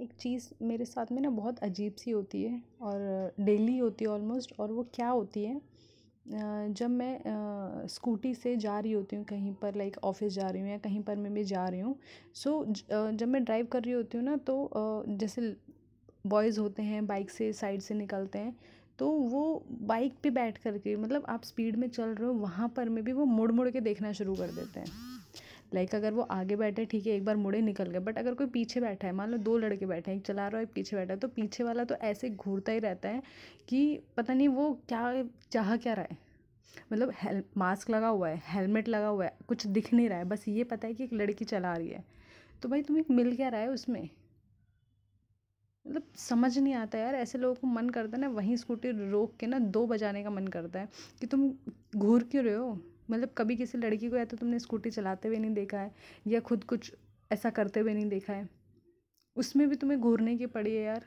एक चीज़ मेरे साथ में ना बहुत अजीब सी होती है और डेली होती है ऑलमोस्ट और वो क्या होती है जब मैं स्कूटी से जा रही होती हूँ कहीं पर, लाइक ऑफ़िस जा रही हूँ या कहीं पर मैं भी जा रही हूँ, सो जब मैं ड्राइव कर रही होती हूँ ना तो जैसे बॉयज़ होते हैं, बाइक से साइड से निकलते हैं तो वो बाइक पे बैठ कर के मतलब आप स्पीड में चल रहे हो, वहाँ पर में भी वो मुड़ मुड़ के देखना शुरू कर देते हैं। लाइक अगर वो आगे बैठे, ठीक है, एक बार मुड़े निकल गए, बट अगर कोई पीछे बैठा है, मान लो दो लड़के बैठे हैं, एक चला रहा है, एक पीछे बैठा है तो पीछे वाला तो ऐसे घूरता ही रहता है कि पता नहीं वो क्या, चाह क्या रहा है। मतलब हेल, मास्क लगा हुआ है, हेलमेट लगा हुआ है, कुछ दिख नहीं रहा है, बस ये पता है कि एक लड़की चला रही है। तो भाई तुम्हें मिल क्या रहा है उसमें? मतलब समझ नहीं आता यार, ऐसे लोगों को मन करता है ना, वहीं स्कूटी रोक के ना दो बजाने का मन करता है कि तुम घूर क्यों रहे हो? मतलब कभी किसी लड़की को या तो तुमने स्कूटी चलाते हुए नहीं देखा है, या खुद कुछ ऐसा करते हुए नहीं देखा है। उसमें भी तुम्हें घूरने की पड़ी है यार।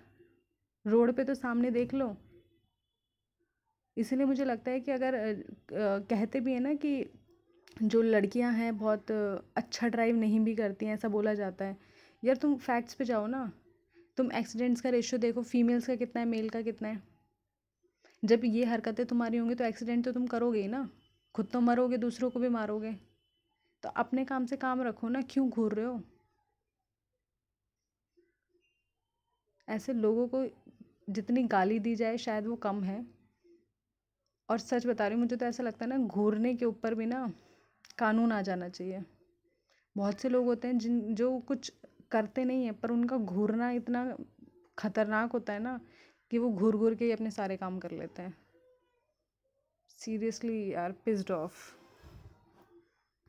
रोड पे तो सामने देख लो। इसलिए मुझे लगता है कि अगर कहते भी हैं ना कि जो लड़कियाँ हैं बहुत अच्छा ड्राइव नहीं भी करती हैं, ऐसा बोला जाता है। यार तुम फैक्ट्स पे जाओ ना। तुम एक्सीडेंट्स का रेशियो देखो फीमेल्स का कितना है मेल का कितना है। जब ये हरकतें तुम्हारी होंगी तो एक्सीडेंट तो तुम करोगे ही ना। खुद तो मरोगे, दूसरों को भी मारोगे। तो अपने काम से काम रखो ना, क्यों घूर रहे हो? ऐसे लोगों को जितनी गाली दी जाए, शायद वो कम है। और सच बता रही हूँ, मुझे तो ऐसा लगता है ना, घूरने के ऊपर भी ना कानून आ जाना चाहिए। बहुत से लोग होते हैं जिन, जो कुछ करते नहीं हैं, पर उनका घूरना इतना खतरनाक होता है ना, कि वो घूर घूर के ही अपने सारे काम कर लेते हैं। seriously are pissed off.